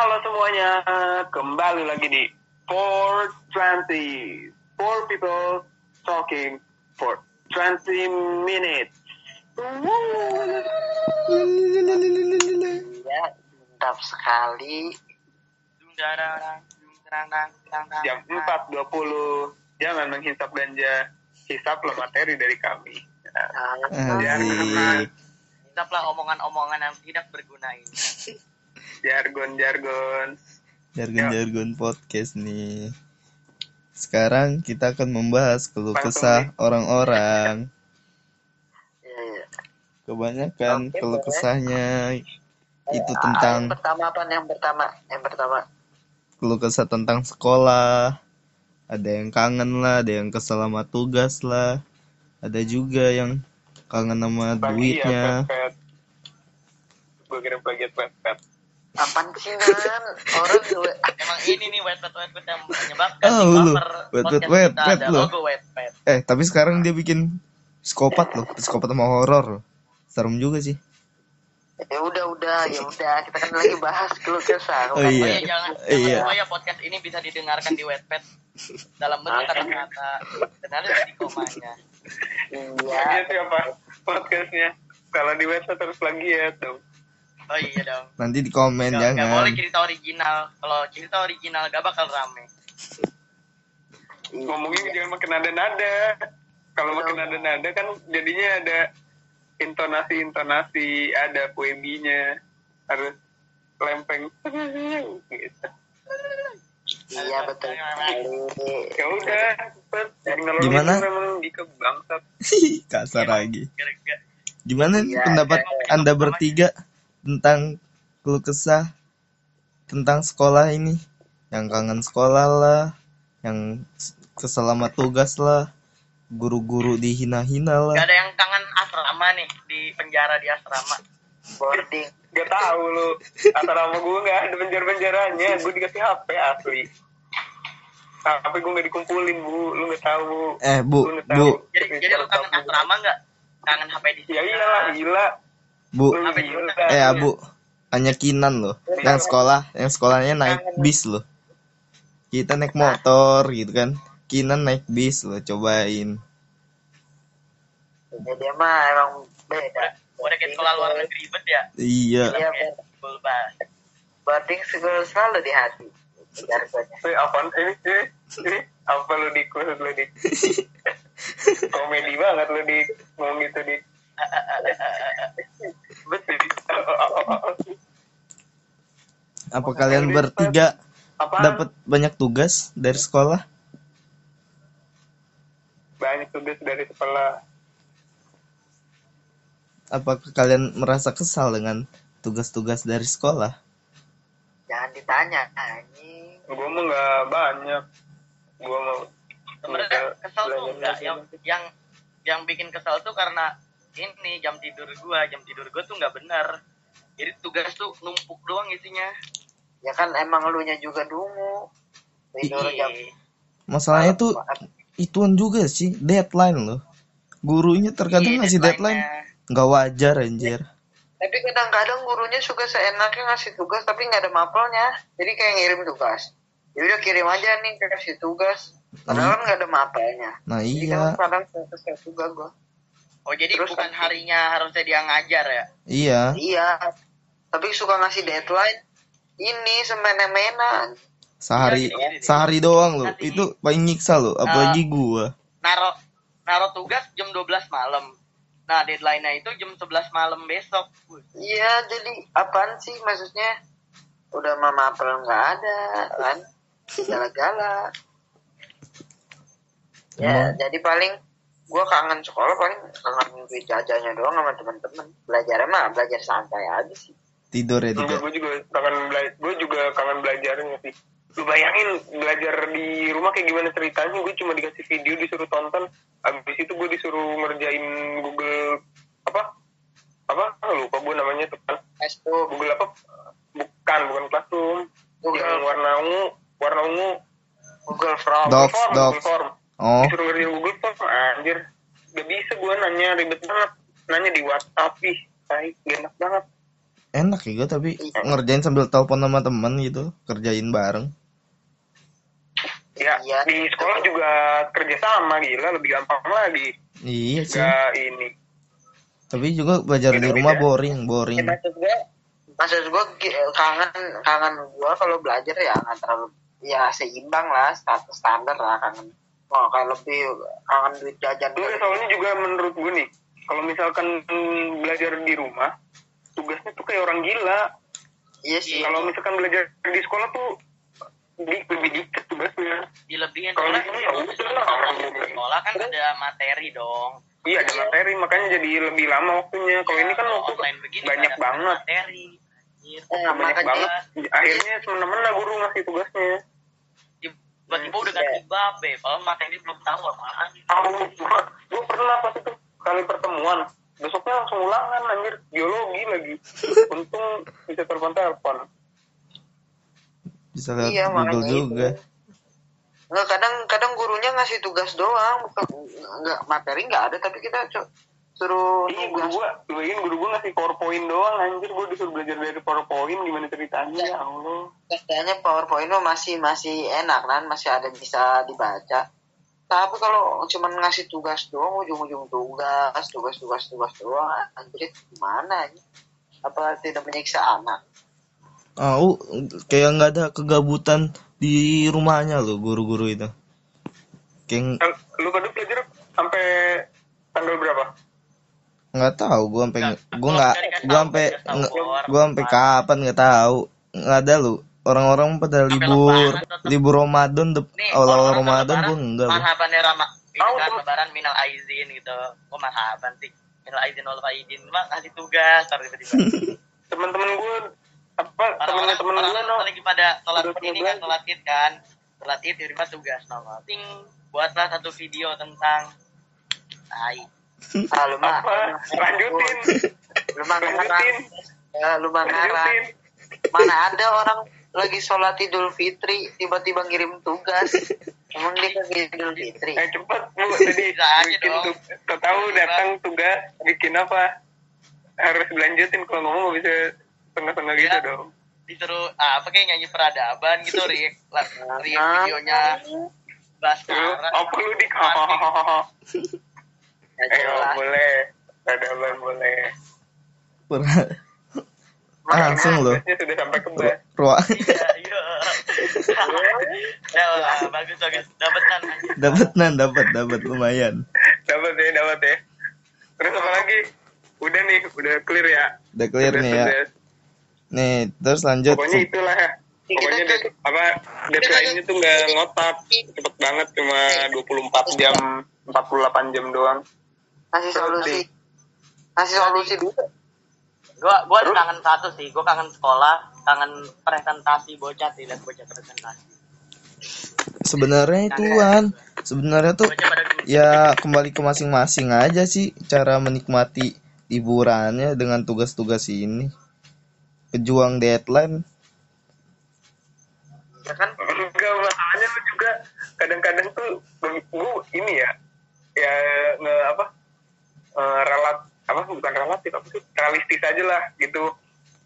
Halo semuanya, kembali lagi di 420. Four people talking for 20 minutes. Ya, mantap sekali. Jam 4.20, jangan menghisap ganja, hisaplah materi dari kami. Nah, Asik. Tetaplah omongan-omongan yang tidak berguna ini. Jargon-jargon. Jargon-jargon podcast nih. Sekarang kita akan membahas keluh kesah orang-orang. Iya. Kebanyakan Oke, keluh kesahnya itu Ah, tentang Yang pertama apa? Yang pertama, yang pertama. keluh kesah tentang sekolah. Ada yang kangen lah, ada yang kesel sama tugas lah. Ada juga yang kangen sama ya, duitnya. pet-pet. Gue kirim. Apaan sih Nan? Orang gue Emang ini nih wetpad wetpad yang menyebabkan Oh, lu. Wetpad, wetpad lu. logo wetpad. Eh, tapi sekarang dia bikin psikopat loh, psikopat sama horor loh. Serem juga sih. ya udah udah ya udah kita kan lagi bahas keluh kesah. Oh, iya. Iya jangan Iya. jangan ya podcast ini bisa didengarkan di wetpad dalam bentuk kata-kata ada di komanya. Iya. Plagiat siapa? Podcastnya. Kalau di website terus plagiat dong. Oh iya dong. Nanti di komen Gak, gak boleh jangan. cerita original. Kalau cerita original gak bakal rame. ngomongnya jangan makin nada-nada kalau makin nada-nada kan jadinya ada intonasi-intonasi ada poeminya harus lempeng gitu. Iya betul. ya udah Gimana? itu memang dikebangsat Kasar lagi. Gimana nih Iya, pendapat iya, Anda bertiga tentang keluh kesah tentang sekolah ini? Yang kangen sekolah lah, yang s- kesel sama tugas lah, guru-guru dihina-hina lah. Gak ada yang kangen asrama nih di penjara di asrama. Boarding. gak tahu lu antara sama gue nggak ada penjara-penjaranya gue dikasih HP asli HP gue nggak dikumpulin bu lu nggak tahu Eh, Bu, Lu nggak Bu, tahu. Jadi jadi lu kangen asrama nggak? Kangen HP di ya iyalah gila Bu. Juga? Eh, Abu. Hanya Kinan loh. Yang sekolah, yang sekolahnya naik bis loh. Kita naik motor gitu kan. Kinan naik bis loh, cobain. Ya, dia mah emang beda. Udah kayak sekolah luar negeri bet ya. Iya. Iya, boarding selalu selalu di hati. Eh, apaan ini? Ini, ini apa lu di lu di komedi banget lu di ngomong gitu di betul. Apa kalian bertiga apa? dapat banyak tugas dari sekolah? banyak tugas dari sekolah. Apakah kalian merasa kesal dengan tugas-tugas dari sekolah? Jangan ditanya anjing. gue mah nggak banyak. Gue mau Sebenarnya kesel tuh enggak yang yang yang bikin kesel tuh karena ini jam tidur gua, jam tidur gua tuh nggak benar. Jadi tugas tuh numpuk doang isinya. Ya kan emang lu nya juga dungu. Tidur jam Iya. Masalahnya tuh ituan juga sih, deadline loh. Gurunya terkadang Iya, ngasih deadline nggak wajar anjir. Tapi kadang-kadang gurunya suka seenaknya ngasih tugas tapi nggak ada mapelnya. Jadi kayak ngirim tugas. Ya udah kirim aja nih kasih tugas. Padahal kan nggak ada mapelnya. Nah Jadi iya, kan kadang kesel juga gua. Oh jadi Terus bukan nanti- harinya harusnya dia ngajar ya? iya. Iya. Tapi suka ngasih deadline. Ini semena-mena. Sehari, gini, gini. sehari doang loh. Nanti- Itu paling nyiksa loh, apalagi gua. Naro naro tugas jam 12 malam. Nah deadline-nya itu jam 11 malam besok. Iya, jadi apaan sih maksudnya? Udah mah mapel nggak ada kan? Gala-gala. Ya, jadi paling gua kangen sekolah paling kangen duit jajannya doang sama temen-temen. Belajarnya mah belajar santai aja sih. Tidur ya tiga. gue juga kangen belajar gue juga kangen belajarnya sih lu bayangin belajar di rumah kayak gimana ceritanya gue cuma dikasih video disuruh tonton abis itu gue disuruh ngerjain Google apa apa lupa gue namanya tuh kan Facebook, Google apa bukan bukan Classroom Google. yang warna ungu warna ungu Google Form. Docs, Form, docs. Google Form Oh, disuruh ngerjain Google Form anjir. Gak bisa gue nanya ribet banget. Nanya di WhatsApp ih tai gak enak banget. Enak ya gue tapi Iya. ngerjain sambil telepon sama temen gitu kerjain bareng. Ya, Iya. di sekolah juga kerja sama gila lebih gampang lagi. iya sih. Gak ini. tapi juga belajar di rumah boring boring. Ya, maksud gue maksud gue kangen kangen gue kalau belajar ya nggak terlalu ya seimbang lah status standar lah kangen oh kalau lebih kangen duit jajan Enggak, soalnya juga menurut gue nih, kalau misalkan belajar di rumah, tugasnya tuh kayak orang gila. iya sih Kalau misalkan belajar di sekolah tuh di, lebih dikit tugasnya. dilebihin Kalau di sini ya udah lah, orang sekolah kan ada materi dong Iya ada materi, makanya jadi lebih lama waktunya. Kalau ini kan waktu online begini banyak banget. materi Anjir. Nah, banyak makanya- banget. Akhirnya semena-mena guru ngasih tugasnya. Tiba-tiba udah ganti bab be kalau materi belum tahu apaan Tahu, gue pernah pas itu kali pertemuan. Besoknya langsung ulangan anjir. Biologi lagi. Untung bisa telepon-telepon. bisa lihat Iya, Google makanya juga. nggak kadang kadang gurunya ngasih tugas doang. Bukan nggak materi nggak ada tapi kita co- suruh Iya, guru gua, lu bayangin guru gua ngasih powerpoint doang anjir, gua disuruh belajar dari powerpoint gimana ceritanya, ya Allah. kayaknya powerpoint mah masih masih enak kan masih ada bisa dibaca. Tapi kalau cuman ngasih tugas doang ujung-ujung tugas tugas tugas tugas doang anjir gimana ini apa tidak menyiksa anak. Uh, kayak nggak ada kegabutan di rumahnya loh guru-guru itu. Kayak Lu pada belajar sampai tanggal berapa? Nggak tahu gua sampai Nggak, gua kalau nggak gua sampai kan Bor. gua sampai kapan nggak tahu. Nggak ada lu. Orang-orang pada libur lebaran libur Ramadan awal-awal Ramadan gua enggak lu marhaban ya Rama. Ini Tahu, kan lebaran minal aizin gitu. Oh marhaban sih. Minal aizin wal faizin. Mah kasih tugas tar tiba-tiba. Teman-teman gua apa temen gua orang no. lagi pada sholat ini kan sholat id kan. Sholat id di rumah tugas nama ting buatlah satu video tentang. Tai ah lu mah Apa? Lanjutin. lu mah Lanjutin. ya, lu mah mana ada orang lagi sholat idul fitri tiba-tiba ngirim tugas emang dia kan idul fitri Eh cepet Bisa aja bikin dong. tuh. Tahu datang tugas bikin apa? Harus lanjutin kalau ngomong nggak bisa setengah-setengah gitu Ya. dong. disuruh ah, apa kayak nyanyi peradaban gitu react Ah. videonya Arab. apa lu dik? Jelas. boleh. Peradaban boleh. Pernah- langsung loh. sudah sampai ke ruang iya iya. Ya lah, bagus bagus. Dapat kan? Dapat nan dapat dapat lumayan. Dapat ya dapat ya. Terus apa lagi? Udah nih udah clear ya? Udah clear nih ya. nih terus lanjut. Pokoknya itulah ya. Pokoknya Kita det- apa deadline-nya tuh nggak ngotak. Cepet banget cuma 24 jam 48 jam doang kasih solusi. kasih solusi. Dulu gua gua kangen satu sih. Gua kangen sekolah kangen presentasi bocah sih lihat bocah presentasi. Sebenarnya ituan sebenarnya tuh ya kembali ke masing-masing aja sih cara menikmati liburannya dengan tugas-tugas ini. Pejuang deadline. Ya kan? Enggak masalahnya lu juga kadang-kadang tuh gue ini ya ya nge apa eh, relat apa bukan relatif apa sih? Realistis aja lah gitu.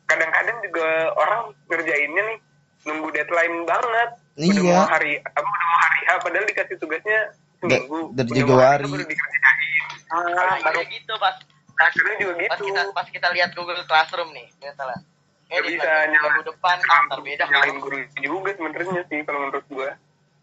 Kadang-kadang juga orang ngerjainnya nih nunggu deadline banget. Udah Iya. mau hari apa udah mau hari H padahal dikasih tugasnya seminggu. dari Udah Januari. hari baru dikerjain. Ah, baru gitu pas akhirnya juga pas gitu. kita pas kita lihat Google Classroom nih eh Nggak di bisa nyala- depan ah, beda. nyalain guru juga sebenarnya sih kalau menurut gua.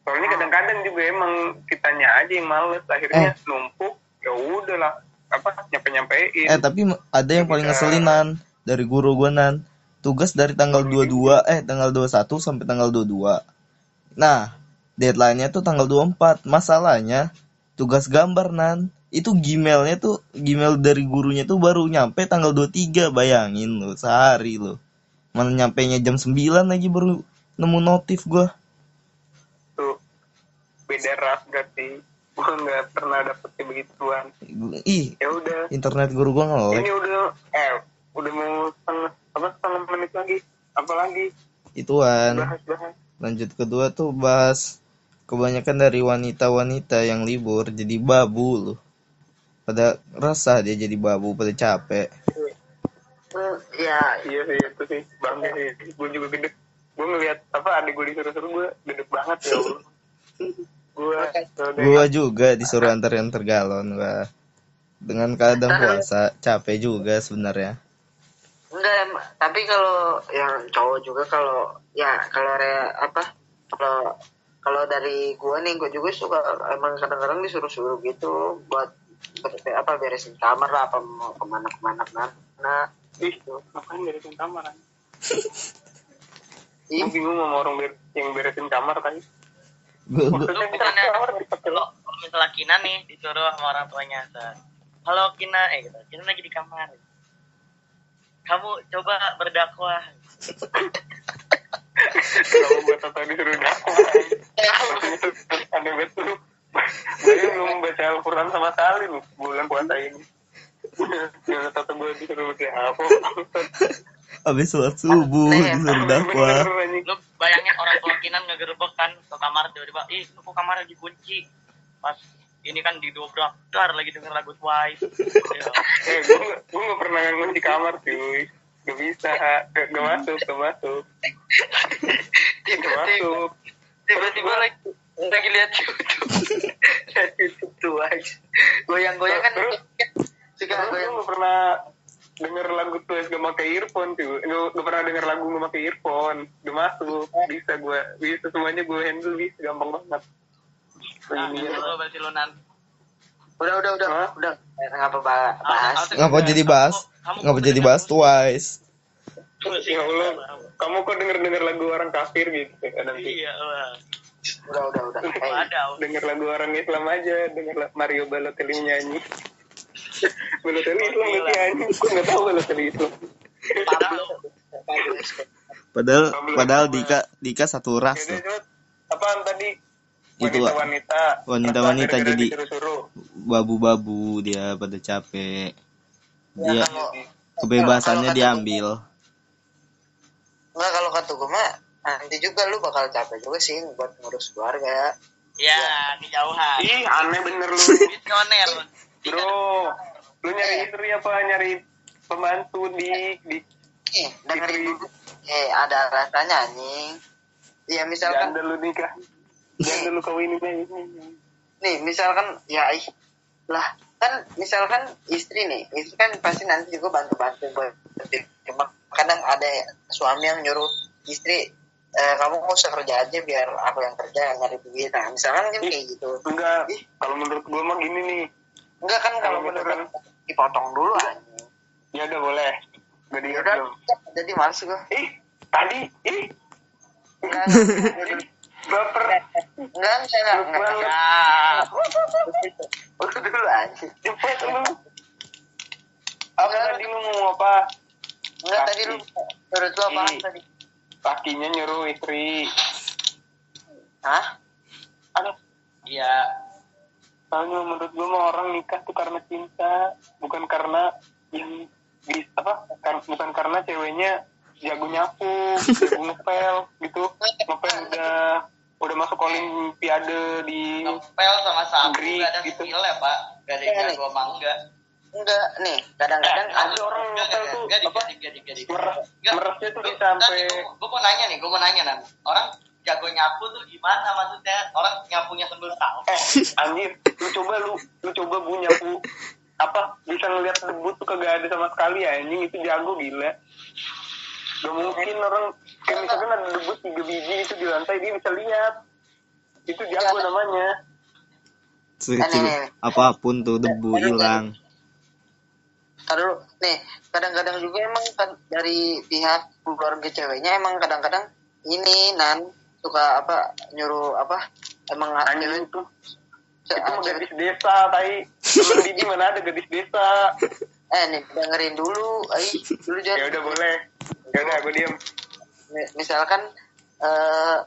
Soalnya kadang-kadang juga emang kitanya aja yang males. Akhirnya numpuk ya udahlah apa nyampe nyampein eh tapi ada yang paling ngeselin nan dari guru gua nan. Tugas dari tanggal 22 eh tanggal 21 sampai tanggal 22 nah deadline-nya tuh tanggal 24 masalahnya tugas gambar nan itu Gmailnya tuh Gmail dari gurunya tuh baru nyampe tanggal 23 bayangin lo sehari lo mana nyampe nya jam 9 lagi baru nemu notif gua. Tuh beda ras berarti gua nggak pernah dapet kayak begituan. Ih ya udah. internet guru gua ngelek ini udah eh udah mau setengah apa setengah menit lagi. Apalagi ituan. Bahas bahas. Lanjut kedua tuh bahas kebanyakan dari wanita-wanita yang libur jadi babu loh. Pada resah dia jadi babu pada capek. Ya iya sih itu sih. Bangga sih. Gue juga gede. Gue ngeliat apa adik gue disuruh-suruh gue gede banget ya Gue Gua juga disuruh antar-antar galon, wah. Dengan keadaan puasa, capek juga sebenarnya. enggak tapi kalau yang cowok juga kalau ya kalau re, apa kalau kalau dari gua nih gua juga suka emang kadang-kadang disuruh-suruh gitu buat ber- apa beresin kamar lah apa mau ke mana ke mana mana ih ngapain beresin kamar kan Ih, gue bingung sama orang ber- yang beresin kamar tadi. Gua, gua, maksudnya bukannya dipakai kalau kalau misalnya Kina nih disuruh sama orang tuanya halo Kina. Eh gitu. Kina lagi di kamar. Kamu coba berdakwah. Kalau gue tahu disuruh dakwah. Aneh betul. Gue belum baca Al-Quran sama sekali lu bulan puasa ini. Yang tato gue disuruh baca apa habis sholat subuh disuruh dakwah. Lu bayangin orang tua Kinan ngegerebek kan ke kamar tiba-tiba ih lu kok kamar dikunci? Pas ini kan didobrak dar lagi denger lagu Twice. Ya. eh gue gak, pernah ngunci kamar cuy. Gak bisa gak, gak masuk gak masuk. Gak masuk. Tiba-tiba lagi lagi lihat YouTube. Lihat YouTube tuh guys goyang-goyang kan Terus? suka Terus gue pernah denger lagu tuh gak pakai earphone cuy gak, gak pernah denger lagu gak pakai earphone. Gak masuk. Bisa gue bisa semuanya gue handle bisa gampang banget. Nah gitu lu berarti nan. Udah udah udah. Hah? udah. Ngapa ba- bahas? Ngapa jadi bahas? Ngapa jadi bahas twice? ya Allah kamu kok denger denger lagu orang kafir gitu kadang sih iya udah udah udah. Eh, Wadaw. denger lagu orang Islam aja denger Mario Balotelli nyanyi Balotelli Islam sih anjing gue gak tau Balotelli Islam Padahal padahal Dika Dika satu ras tuh. Jod. apaan tadi Itu, wanita-wanita wanita-wanita Apa, gara-gara jadi-? Babu-babu dia pada capek. Dia kalau kebebasannya diambil. Enggak kalau kata gue mah nanti juga lu bakal capek juga sih buat ngurus keluarga. ya kejauhan ih aneh bener lu visioner bro lu nyari istri apa? Nyari pembantu di di Eh, dengerin. Dulu. Eh, ada rasanya anjing. Iya, misalkan jangan dulu nikah. Jangan dulu kawinin aja nih, misalkan ya ih lah kan misalkan istri nih, istri kan pasti nanti juga bantu-bantu buat cuma kadang ada suami yang nyuruh istri eh, kamu nggak usah kerja aja biar aku yang kerja yang nyari duit. Nah misalkan kan kayak gitu. enggak. Kalau menurut gua mah gini nih enggak kan kalau menurut dipotong dulu anjing. Ya udah boleh. Gak Ya dong jadi males gue ih tadi ih. Enggak baper. Enggak enggak ya udah dulu anjing. Cepet lu. Apa tadi lu mau apa? Enggak tadi lu menurut lu apa tadi? Lakinya nyuruh istri. Hah? Aduh. Iya soalnya menurut gua mah orang nikah tuh karena cinta bukan karena yang di apa kan, bukan karena ceweknya jago nyapu jago ngepel gitu ngepel udah udah masuk olimpiade di ngepel sama sapu Negeri, gak ada gitu. skill ya pak gak ada yang jago sama enggak enggak nih kadang-kadang ada ada orang ngepel tuh Gak, apa gak, gak, gak, meres meresnya tuh bisa sampai gue mau nanya nih gue mau nanya nan orang jago nyapu tuh gimana maksudnya? Orang nyapunya sambil tahu eh anjir lu coba lu lu coba bu nyapu. Apa bisa ngeliat debu tuh kagak ada sama sekali anjing itu jago gila. Gak mungkin orang kayak misalkan ada debu tiga biji itu di lantai dia bisa lihat. Itu jago namanya. Sekecil apa pun tuh debu hilang. Taruh nih kadang-kadang juga emang kan dari pihak keluarga ceweknya emang kadang-kadang ini nan suka apa nyuruh apa emang anjing. itu. Itu mah gadis desa tai. Temen di mana ada gadis desa. Eh nih dengerin dulu ay dulu ya jangan udah boleh. Ya udah gue diem. Mi- misalkan eh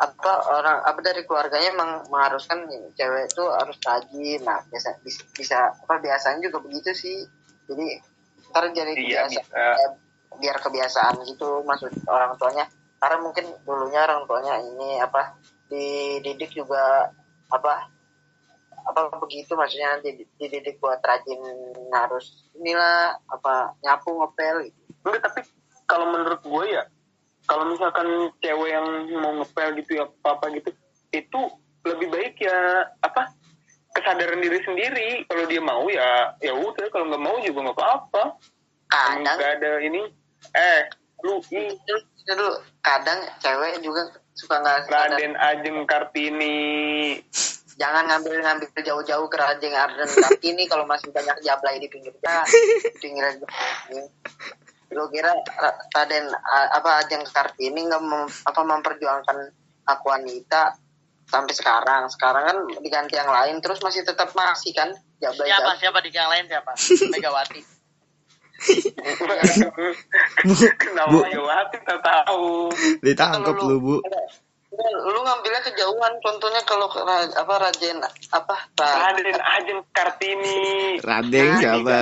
apa orang apa dari keluarganya emang mengharuskan nih, cewek itu harus rajin. Nah biasa bisa, bisa apa biasanya juga begitu sih. Jadi ntar jadi Iya, kebiasaan biar kebiasaan gitu maksud orang tuanya karena mungkin dulunya orang tuanya ini apa dididik juga apa apa begitu maksudnya dididik buat rajin harus inilah apa nyapu ngepel gitu. enggak tapi kalau menurut gue ya kalau misalkan cewek yang mau ngepel gitu ya apa apa gitu itu lebih baik ya apa kesadaran diri sendiri. Kalau dia mau ya ya udah. Kalau nggak mau juga nggak apa-apa. Kadang nggak ada ini. Eh lu dulu kadang cewek juga suka nggak. Raden Ajeng Kartini jangan ngambil ngambil jauh-jauh ke Rajeng Arden Kartini kalau masih banyak jablay di pinggir jalan pinggir jalan lu kira Ra- Raden apa Ajeng Kartini nggak mem- apa memperjuangkan hak wanita sampai sekarang sekarang kan diganti yang lain terus masih tetap masih kan jablay Siapa siapa di yang lain siapa? Megawati. Kenapa Bu. Megawati tak tahu Ditangkap lu, Bu. lu ngambilnya kejauhan contohnya kalau apa Rajen apa Ra- Raden Ajeng Kartini Raden siapa?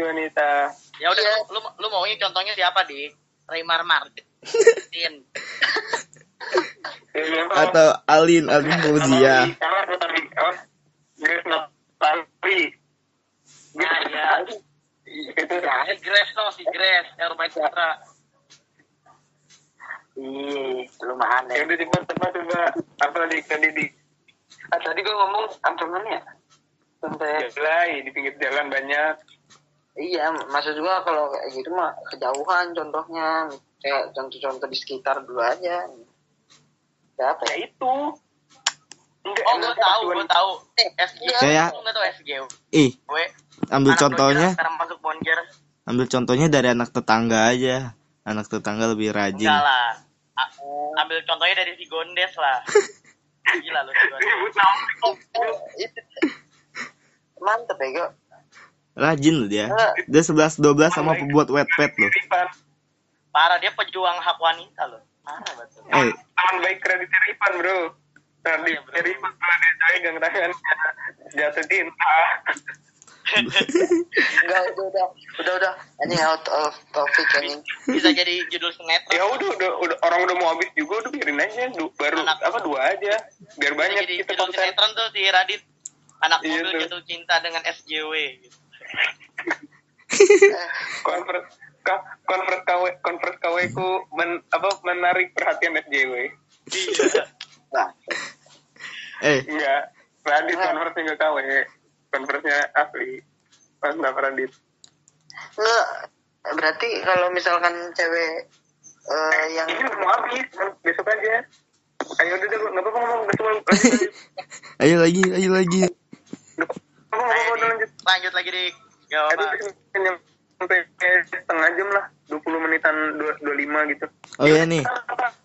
wanita Ya udah Iya. lu, lu maunya contohnya siapa di? Raymar Martin. Ya. Atau Alin, Alin Fauzia. Karena. Nah, iya. Itu Si Grace no, si Grace, yang rumah Citra. Ih, lumayan Ya udah cepat cepat coba apa tadi tadi di Ah, tadi gue ngomong apa mana ya? Sampai jalan di pinggir jalan banyak. Iya, maksud gua kalau kayak gitu mah kejauhan contohnya kayak contoh-contoh di sekitar dulu aja. Ya apa Ya ya? itu. Enggak, Oh, gue tahu, gue tahu. Eh, SG. Kayak- Lu nggak tahu SG? Ih, Gue. Ambil contohnya, Sekarang masuk Bonjer. ambil contohnya dari anak tetangga aja. Anak tetangga lebih rajin. Enggak lah. A- ambil contohnya dari si Gondes lah. Gila lu si Gondes. Mantep ya, Go. Rajin loh dia. Dia 11 12 sama pembuat wet pad loh. Parah dia pejuang hak wanita loh. Parah betul. Eh, Taman baik kredit Ipan bro. Kredit Iya. Ipan kalau dia pegang tangannya jatuh cinta. Enggak, udah, udah, udah, udah. Ini out of topic ini. Bisa jadi judul sinetron. Ya udah, udah, udah orang udah mau habis juga udah biarin aja. Du, baru Anak- apa dua aja. Biar Bisa banyak jadi kita judul konten. sinetron tuh si Radit. Anak Iya, mobil tuh. jatuh cinta dengan SJW. Gitu. Convert ka- convert KW convert KW ku men, apa menarik perhatian SJW. Iya. Nah, eh, Enggak. Radit convertnya enggak KW. Convertnya asli. Mantap Radit. enggak. Berarti kalau misalkan cewek eh, yang Ini mau habis. Besok aja. Ayo udah, nggak apa-apa ngomong. Besok ayo lagi, ayo lagi. Apa-apa, apa-apa, udah lanjut. Lanjut lagi di Gak Aduh, apa. sampai setengah jam lah. 20 menitan, 25 gitu. Oh iya nih,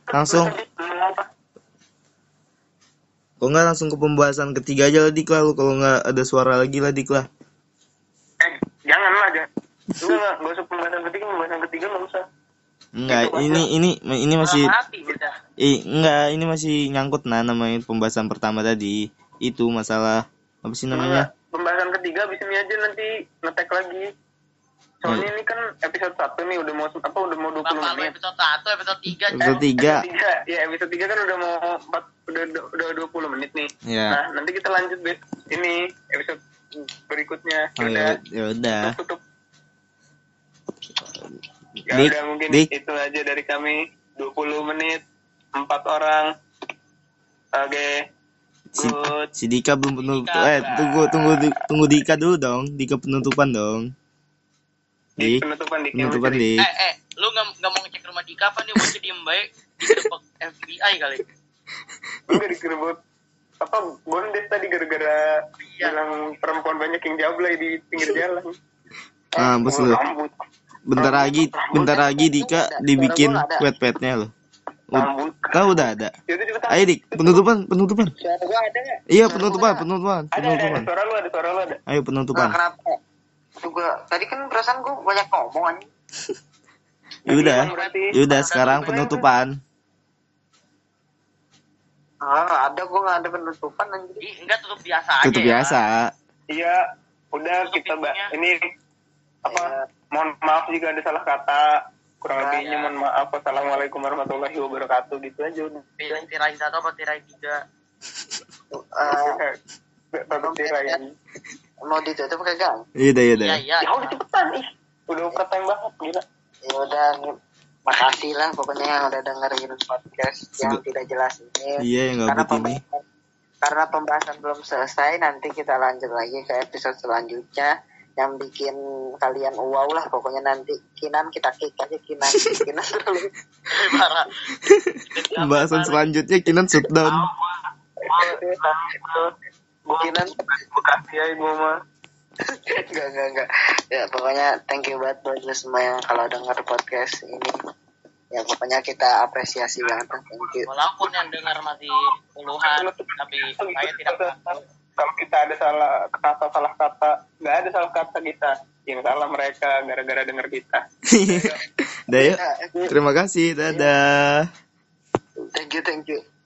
langsung. Kok nggak langsung ke pembahasan ketiga aja lah dik lah lu kalau nggak ada suara lagi lah dik lah. Eh, jangan lah, jangan. Enggak, enggak, enggak usah pembahasan ketiga, pembahasan ketiga enggak usah. Enggak, ini ini ini masih mati eh, enggak, ini masih nyangkut nah namanya pembahasan pertama tadi. Itu masalah apa sih namanya? Pembahasan ketiga ini aja nanti ngetek lagi. Soalnya ini kan episode 1 nih udah mau apa udah mau 20 Bapak lu menit. episode 1, episode 3. Episode tiga. Tiga, ya episode 3 kan udah mau 4, udah, udah 20 menit nih. Ya. Nah, nanti kita lanjut deh ini episode berikutnya. Oh Udah, ya, ya udah. tutup. Ya Dik, udah mungkin Dik. itu aja dari kami 20 menit empat orang. Oke. Si, Good. si Dika belum penutup. Dika. Eh, tunggu tunggu tunggu Dika dulu dong. Dika penutupan dong. Di Dik, penutupan di penutupan Dik. Eh, eh, lu gak, gak mau ngecek rumah Dika apa nih? Mau diem baik. Digerebek FBI kali. Enggak digerebek apa bondes tadi gara-gara Iya. bilang perempuan banyak yang jablay di pinggir jalan. Ah, bos lu. Bentar lagi, bentar lagi Dika dibikin wet loh. Rambut. Kau udah ada. Cepetan. Ayo dik, penutupan, penutupan. suara gua ada nggak? Iya penutupan, penutupan, Ada, ada, ada, penutupan. suara lu ada, suara lu ada. Ayo Nah, penutupan. kenapa? Juga tadi kan perasaan gua banyak ngomong anjing. Yaudah, Berarti yaudah sekarang penutupan. Ah, nggak ada gua nggak ada penutupan anjing. Ih, enggak tutup biasa aja Tutup ya. biasa. Iya, udah Tutup kita ba- pintunya. ini apa? Iya. Mohon maaf jika ada salah kata. Kurang Ya, lebihnya ya. mohon maaf. Wassalamualaikum warahmatullahi wabarakatuh gitu aja udah. Tirai satu apa tirai tiga. Eh, takut dirayain. Mau ditutup kagak Iya iya. Iya iya. Ya udah cepetan ih. Udah overtime banget gila. ya udah makasih lah pokoknya yang udah dengerin podcast yang tidak jelas ini Iya yang karena ini. karena pembahasan belum selesai nanti kita lanjut lagi ke episode selanjutnya yang bikin kalian wow lah pokoknya nanti kinan kita kick aja kinan kinan terlalu Parah. Pembahasan selanjutnya Kinan shutdown. Kinan Bekasi ya gue mah. enggak enggak enggak ya pokoknya thank you banget buat lu semua yang kalau denger podcast ini ya pokoknya kita apresiasi banget thank you Walaupun yang dengar masih puluhan, tapi saya tidak takut. Kalau kita ada salah kata salah kata, nggak ada salah kata kita. Yang salah mereka gara-gara denger kita. Dah yuk. Terima kasih. Dadah. thank you thank you